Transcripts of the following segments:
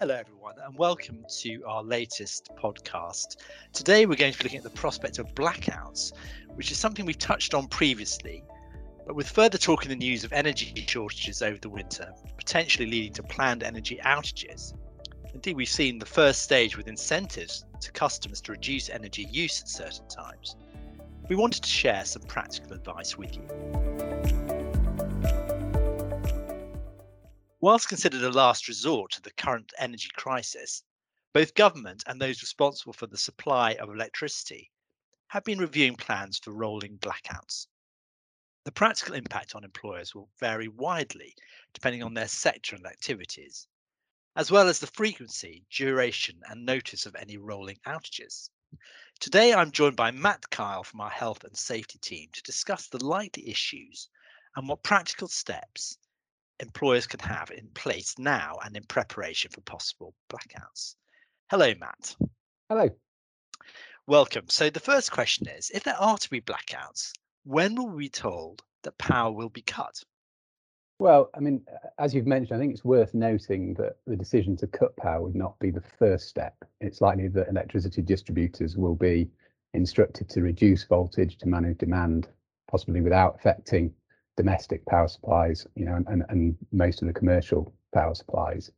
Hello, everyone, and welcome to our latest podcast. Today, we're going to be looking at the prospect of blackouts, which is something we touched on previously. But with further talk in the news of energy shortages over the winter, potentially leading to planned energy outages, indeed, we've seen the first stage with incentives to customers to reduce energy use at certain times. We wanted to share some practical advice with you. Whilst considered a last resort to the current energy crisis, both government and those responsible for the supply of electricity have been reviewing plans for rolling blackouts. The practical impact on employers will vary widely depending on their sector and activities, as well as the frequency, duration, and notice of any rolling outages. Today, I'm joined by Matt Kyle from our health and safety team to discuss the likely issues and what practical steps employers can have in place now and in preparation for possible blackouts. Hello, Matt. Hello. Welcome. So, the first question is if there are to be blackouts, when will we be told that power will be cut? Well, I mean, as you've mentioned, I think it's worth noting that the decision to cut power would not be the first step. It's likely that electricity distributors will be instructed to reduce voltage to manage demand, possibly without affecting domestic power supplies, you know, and, and, and most of the commercial power supplies.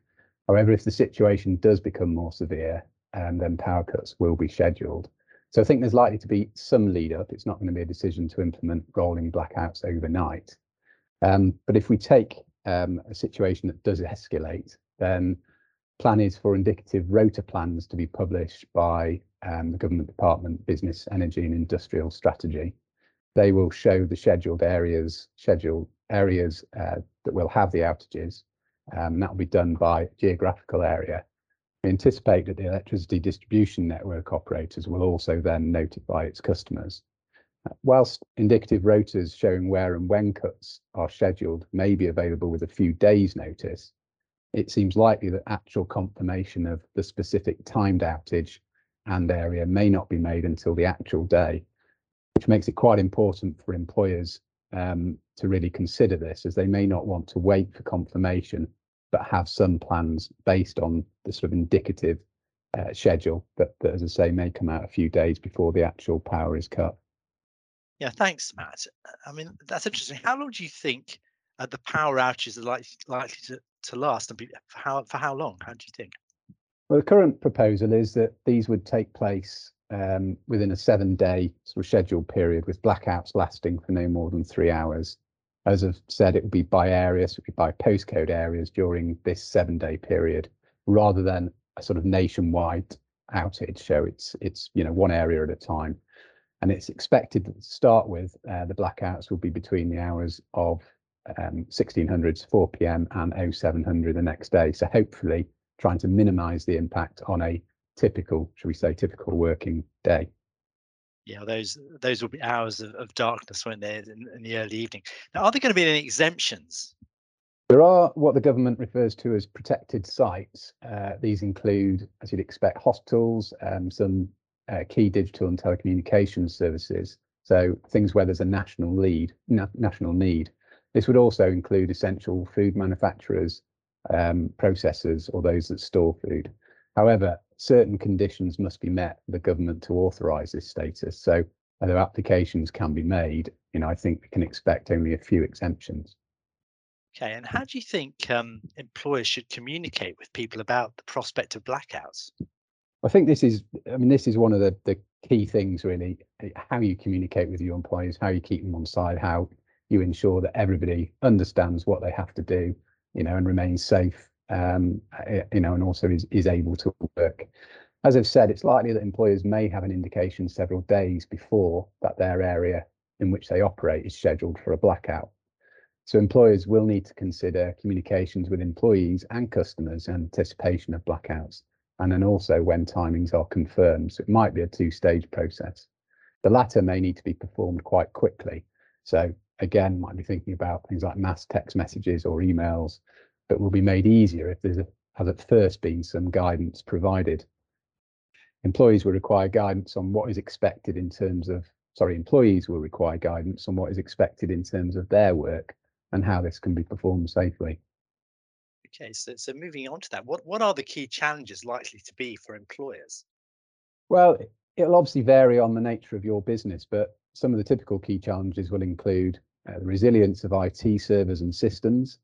However, if the situation does become more severe, um, then power cuts will be scheduled. So I think there's likely to be some lead up. It's not going to be a decision to implement rolling blackouts overnight. Um, but if we take um, a situation that does escalate, then plan is for indicative rota plans to be published by um, the Government Department Business, Energy and Industrial Strategy they will show the scheduled areas, scheduled areas uh, that will have the outages. Um, that will be done by geographical area. We anticipate that the electricity distribution network operators will also then notify its customers. Uh, whilst indicative rotas showing where and when cuts are scheduled may be available with a few days notice, it seems likely that actual confirmation of the specific timed outage and area may not be made until the actual day which makes it quite important for employers um, to really consider this as they may not want to wait for confirmation, but have some plans based on the sort of indicative uh, schedule that, that, as I say, may come out a few days before the actual power is cut. Yeah, thanks, Matt. I mean, that's interesting. How long do you think uh, the power outages are likely, likely to, to last and be, for how, for how long? How do you think? Well, the current proposal is that these would take place um, within a seven day sort of scheduled period with blackouts lasting for no more than three hours. As I've said, it would be by areas, it would be by postcode areas during this seven day period rather than a sort of nationwide outage. So it's, it's you know, one area at a time. And it's expected to start with uh, the blackouts will be between the hours of um, 1600 to 4 p.m. and 0700 the next day. So hopefully trying to minimize the impact on a typical, should we say, typical working day. Yeah, those those will be hours of, of darkness, won't they, in, in the early evening? Now, are there going to be any exemptions? There are what the government refers to as protected sites. Uh, these include, as you'd expect, hospitals, um, some uh, key digital and telecommunications services. So things where there's a national lead, na- national need. This would also include essential food manufacturers, um, processors, or those that store food. However, certain conditions must be met for the government to authorise this status. So although applications can be made, you know, I think we can expect only a few exemptions. Okay, and how do you think um, employers should communicate with people about the prospect of blackouts? I think this is, I mean, this is one of the, the key things really, how you communicate with your employees, how you keep them on side, how you ensure that everybody understands what they have to do, you know, and remains safe eh, Um, eh, you know, and also is, is able to work. As I've said, it's likely that employers may have an indication several days before that their area in which they operate is scheduled for a blackout. So employers will need to consider communications with employees and customers in anticipation of blackouts, and then also when timings are confirmed. So it might be a two-stage process. The latter may need to be performed quite quickly. So again, might be thinking about things like mass text messages or emails but will be made easier if there has at first been some guidance provided. Employees will require guidance on what is expected in terms of, sorry, employees will require guidance on what is expected in terms of their work and how this can be performed safely. Okay, so so moving on to that, what what are the key challenges likely to be for employers? Well, it'll obviously vary on the nature of your business, but some of the typical key challenges will include uh, the resilience of IT servers and systems,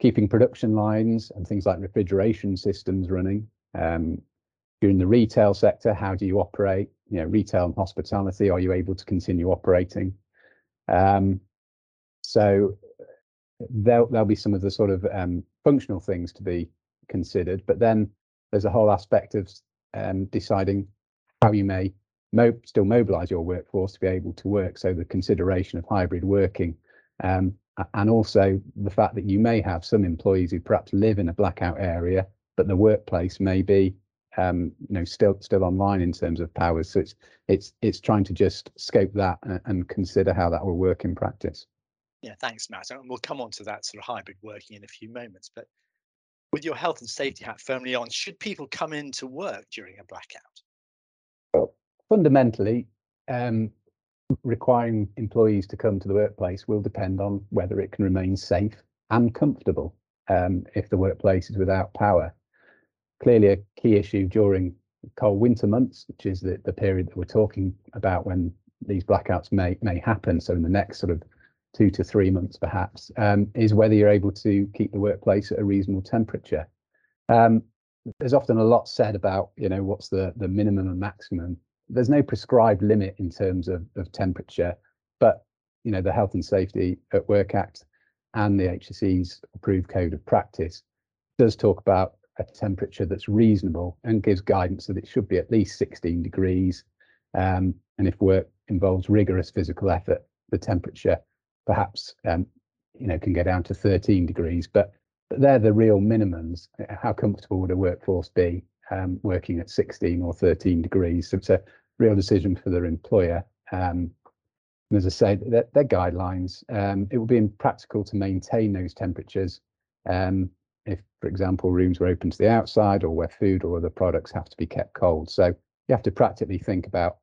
keeping production lines and things like refrigeration systems running. Um, during the retail sector, how do you operate? You know, retail and hospitality, are you able to continue operating? Um, so there'll, there'll be some of the sort of um, functional things to be considered, but then there's a whole aspect of um, deciding how you may mo still mobilize your workforce to be able to work. So the consideration of hybrid working um, and also the fact that you may have some employees who perhaps live in a blackout area, but the workplace may be um, you know still still online in terms of powers. So it's it's it's trying to just scope that and, and consider how that will work in practice. Yeah, thanks, Matt. And we'll come on to that sort of hybrid working in a few moments. But with your health and safety hat firmly on, should people come into work during a blackout? Well, fundamentally, um, requiring employees to come to the workplace will depend on whether it can remain safe and comfortable um, if the workplace is without power. Clearly, a key issue during cold winter months, which is the, the period that we're talking about when these blackouts may may happen. So in the next sort of two to three months perhaps, um, is whether you're able to keep the workplace at a reasonable temperature. Um, there's often a lot said about, you know, what's the, the minimum and maximum. There's no prescribed limit in terms of, of temperature, but, you know, the Health and Safety at Work Act and the HSE's approved code of practice does talk about a temperature that's reasonable and gives guidance that it should be at least 16 degrees. Um, and if work involves rigorous physical effort, the temperature perhaps um, you know can get down to 13 degrees, but, but they're the real minimums. How comfortable would a workforce be um, working at 16 or 13 degrees? So it's a real decision for their employer. Um, and as I say, they're guidelines. Um, it would be impractical to maintain those temperatures um, if, for example, rooms were open to the outside or where food or other products have to be kept cold. So you have to practically think about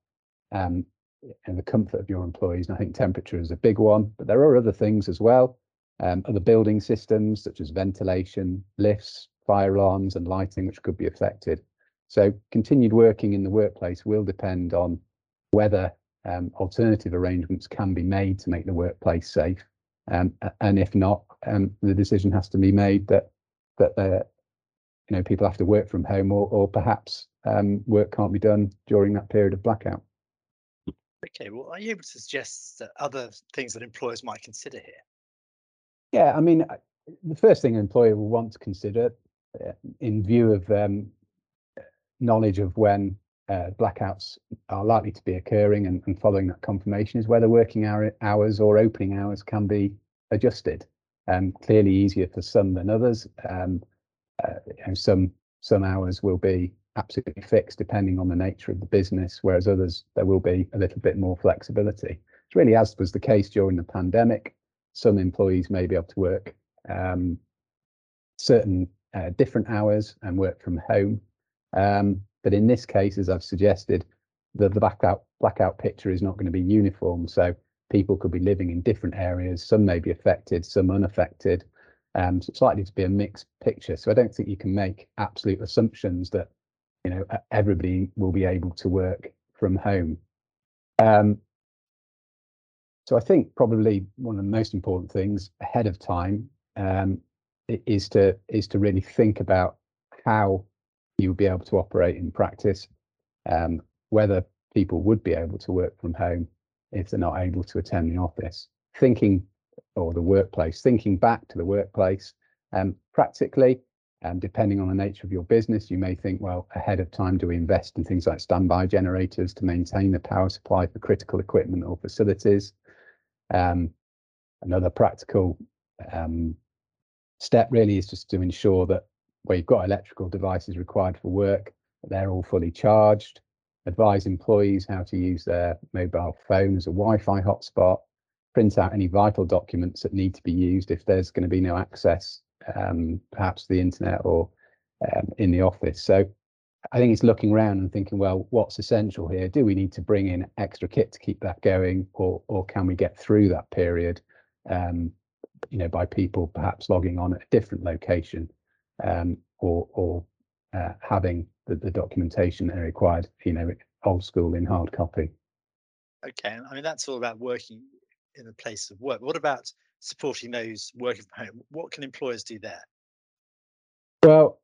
um, and the comfort of your employees. And I think temperature is a big one, but there are other things as well. Um, other building systems such as ventilation, lifts, fire alarms and lighting, which could be affected. So continued working in the workplace will depend on whether um, alternative arrangements can be made to make the workplace safe. Um, and if not, um, the decision has to be made that that you know people have to work from home or, or perhaps um, work can't be done during that period of blackout. Okay, well, are you able to suggest other things that employers might consider here? Yeah, I mean, the first thing an employer will want to consider uh, in view of um, knowledge of when uh, blackouts are likely to be occurring and, and, following that confirmation is whether working hour, hours or opening hours can be adjusted. Um, clearly easier for some than others. Um, uh, you know, some some hours will be absolutely fixed depending on the nature of the business, whereas others there will be a little bit more flexibility. It's really as was the case during the pandemic. Some employees may be able to work um, certain uh, different hours and work from home. Um, but in this case, as I've suggested, the, the blackout blackout picture is not going to be uniform. So people could be living in different areas. Some may be affected, some unaffected. Um, so it's likely to be a mixed picture. So I don't think you can make absolute assumptions that you know everybody will be able to work from home. Um, so I think probably one of the most important things ahead of time um, is to is to really think about how you'll be able to operate in practice, um, whether people would be able to work from home if they're not able to attend the office. Thinking or the workplace, thinking back to the workplace, um, practically um, depending on the nature of your business, you may think, well, ahead of time, do we invest in things like standby generators to maintain the power supply for critical equipment or facilities? Um, another practical um, step really is just to ensure that where you've got electrical devices required for work, they're all fully charged. Advise employees how to use their mobile phone as a Wi-Fi hotspot. Print out any vital documents that need to be used if there's going to be no access um, perhaps the internet or um, in the office. So I think it's looking around and thinking, well, what's essential here? Do we need to bring in extra kit to keep that going, or or can we get through that period, um, you know, by people perhaps logging on at a different location? um, or or uh, having the, the documentation that are required, you know, old school in hard copy. Okay, I mean that's all about working in a place of work. What about supporting those working from home? What can employers do there? Well,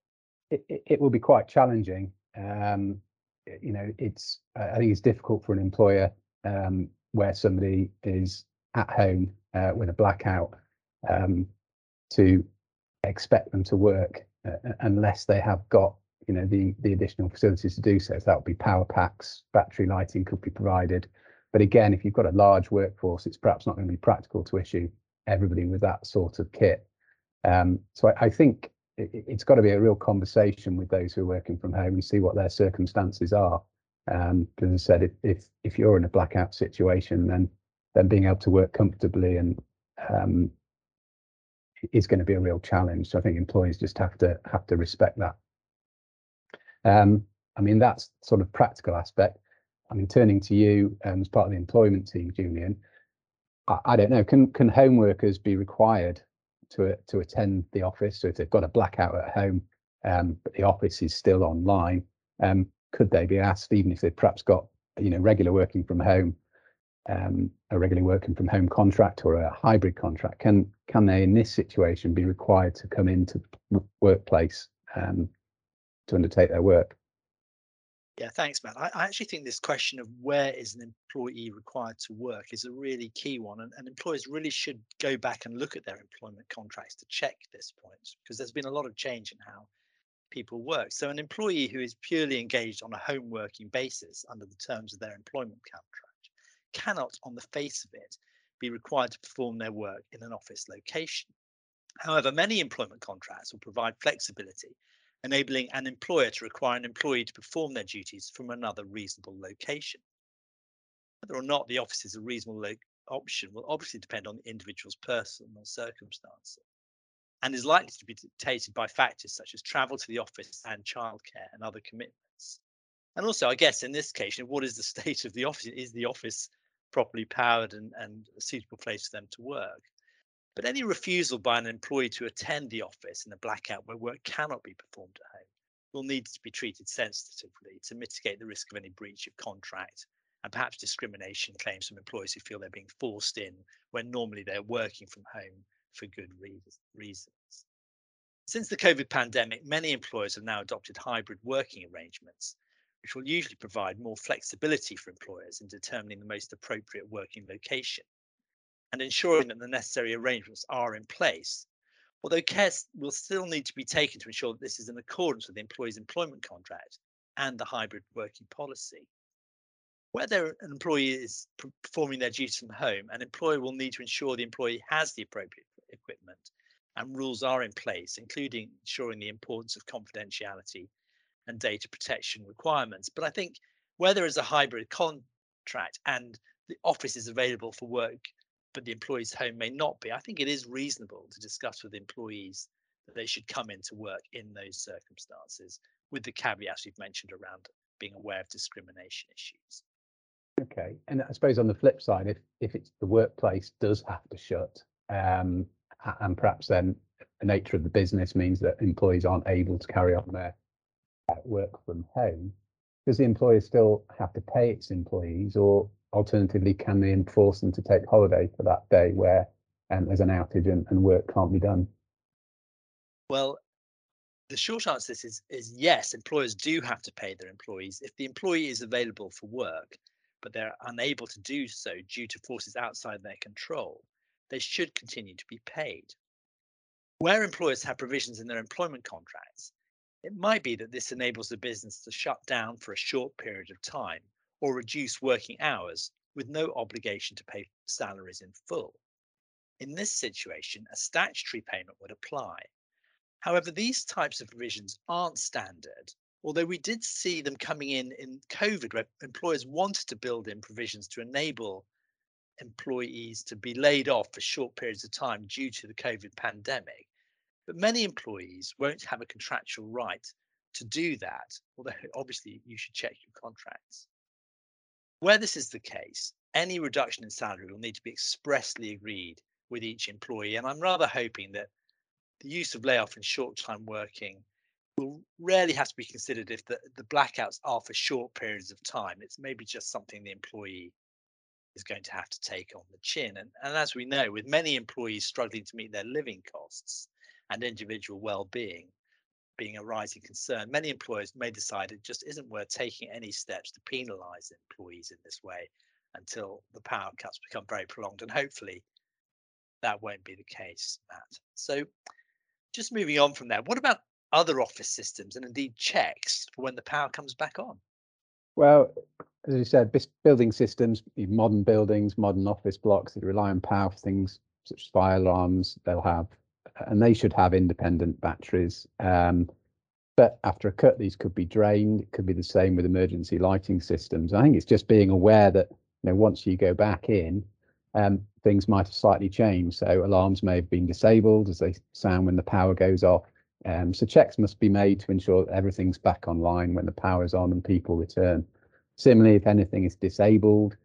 it, it will be quite challenging. Um, you know, it's I think it's difficult for an employer um, where somebody is at home uh, with a blackout um, to expect them to work uh, unless they have got you know the the additional facilities to do so. So that would be power packs, battery lighting could be provided. But again, if you've got a large workforce, it's perhaps not going to be practical to issue everybody with that sort of kit. Um, so I, I think it, has got to be a real conversation with those who are working from home and see what their circumstances are. Um, as I said, if, if if you're in a blackout situation, then then being able to work comfortably and um, is going to be a real challenge. So I think employees just have to have to respect that. Um, I mean, that's sort of practical aspect. I mean, turning to you um, as part of the employment team, Julian, I, I don't know, can can home workers be required to to attend the office. So if they've got a blackout at home, um, but the office is still online, um, could they be asked, even if they've perhaps got you know regular working from home, um, a regularly working from home contract or a hybrid contract, can can they in this situation be required to come into the workplace um, to undertake their work? Yeah, thanks, Matt. I, I, actually think this question of where is an employee required to work is a really key one, and, and, employers really should go back and look at their employment contracts to check this point because there's been a lot of change in how people work. So, an employee who is purely engaged on a home working basis under the terms of their employment contract cannot, on the face of it, be required to perform their work in an office location. However, many employment contracts will provide flexibility enabling an employer to require an employee to perform their duties from another reasonable location. Whether or not the office is a reasonable option will obviously depend on the individual's personal circumstances and is likely to be dictated by factors such as travel to the office and childcare and other commitments. And also, I guess in this case, what is the state of the office? Is the office properly powered and, and a suitable place for them to work? But any refusal by an employee to attend the office in a blackout where work cannot be performed at home will need to be treated sensitively to mitigate the risk of any breach of contract and perhaps discrimination claims from employees who feel they're being forced in when normally they're working from home for good reasons. Since the COVID pandemic, many employers have now adopted hybrid working arrangements, which will usually provide more flexibility for employers in determining the most appropriate working location and ensuring that the necessary arrangements are in place. Although care will still need to be taken to ensure that this is in accordance with the employee's employment contract and the hybrid working policy. Whether an employee is performing their duties from home, an employer will need to ensure the employee has the appropriate equipment and rules are in place, including ensuring the importance of confidentiality and data protection requirements. But I think where there is a hybrid contract and the office is available for work but the employee's home may not be, I think it is reasonable to discuss with employees that they should come into work in those circumstances with the caveats we've mentioned around being aware of discrimination issues. Okay, and I suppose on the flip side, if if it's the workplace does have to shut, um, and perhaps then the nature of the business means that employees aren't able to carry on their work from home, does the employer still have to pay its employees, or alternatively, can they enforce them to take holiday for that day where um, there's an outage and, and work can't be done? Well, the short answer to is, is yes, employers do have to pay their employees. If the employee is available for work, but they're unable to do so due to forces outside their control, they should continue to be paid. Where employers have provisions in their employment contracts, it might be that this enables the business to shut down for a short period of time or reduce working hours with no obligation to pay salaries in full. In this situation, a statutory payment would apply. However, these types of provisions aren't standard, although we did see them coming in in COVID, where employers wanted to build in provisions to enable employees to be laid off for short periods of time due to the COVID pandemic. But many employees won't have a contractual right to do that, although obviously you should check your contracts. Where this is the case, any reduction in salary will need to be expressly agreed with each employee. And I'm rather hoping that the use of layoff and short time working will rarely have to be considered if the, the blackouts are for short periods of time. It's maybe just something the employee is going to have to take on the chin. And, and as we know, with many employees struggling to meet their living costs and individual well-being being a rising concern, many employers may decide it just isn't worth taking any steps to penalise employees in this way until the power cuts become very prolonged. And hopefully that won't be the case, Matt. So just moving on from there, what about other office systems and indeed checks for when the power comes back on? Well, as you said, building systems, modern buildings, modern office blocks that rely on power for things such as fire alarms, they'll have, and they should have independent batteries. Um, but after a cut, these could be drained. It could be the same with emergency lighting systems. I think it's just being aware that you know once you go back in, um, things might have slightly changed. So alarms may have been disabled as they sound when the power goes off. Um, so checks must be made to ensure everything's back online when the power is on and people return. Similarly, if anything is disabled,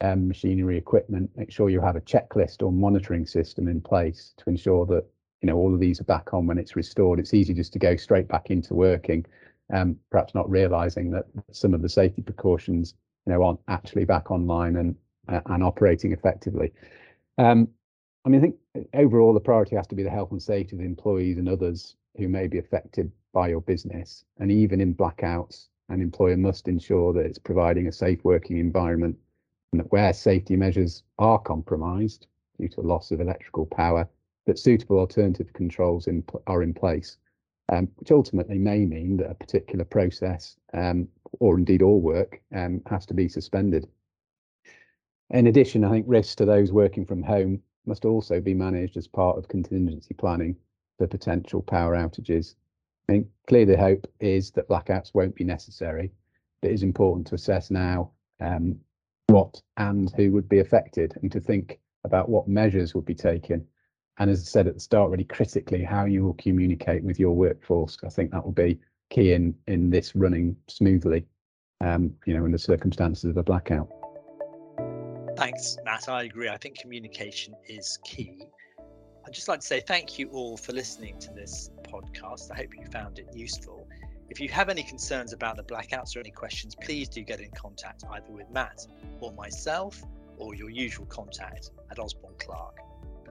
um, machinery, equipment, make sure you have a checklist or monitoring system in place to ensure that you know all of these are back on when it's restored. It's easy just to go straight back into working, um, perhaps not realizing that some of the safety precautions you know aren't actually back online and uh, and operating effectively. Um, I mean, I think overall the priority has to be the health and safety of the employees and others who may be affected by your business. And even in blackouts, an employer must ensure that it's providing a safe working environment and that where safety measures are compromised due to loss of electrical power, that suitable alternative controls in, are in place, um, which ultimately may mean that a particular process um, or indeed all work um, has to be suspended. In addition, I think risks to those working from home must also be managed as part of contingency planning for potential power outages. I think clearly the hope is that blackouts won't be necessary, but it is important to assess now um, what and who would be affected and to think about what measures would be taken. And as I said at the start, really critically, how you will communicate with your workforce. I think that will be key in in this running smoothly, um, you know, in the circumstances of a blackout. Thanks, Matt. I agree. I think communication is key. I'd just like to say thank you all for listening to this podcast. I hope you found it useful. If you have any concerns about the blackouts or any questions, please do get in contact either with Matt or myself or your usual contact at Osborne Clarke.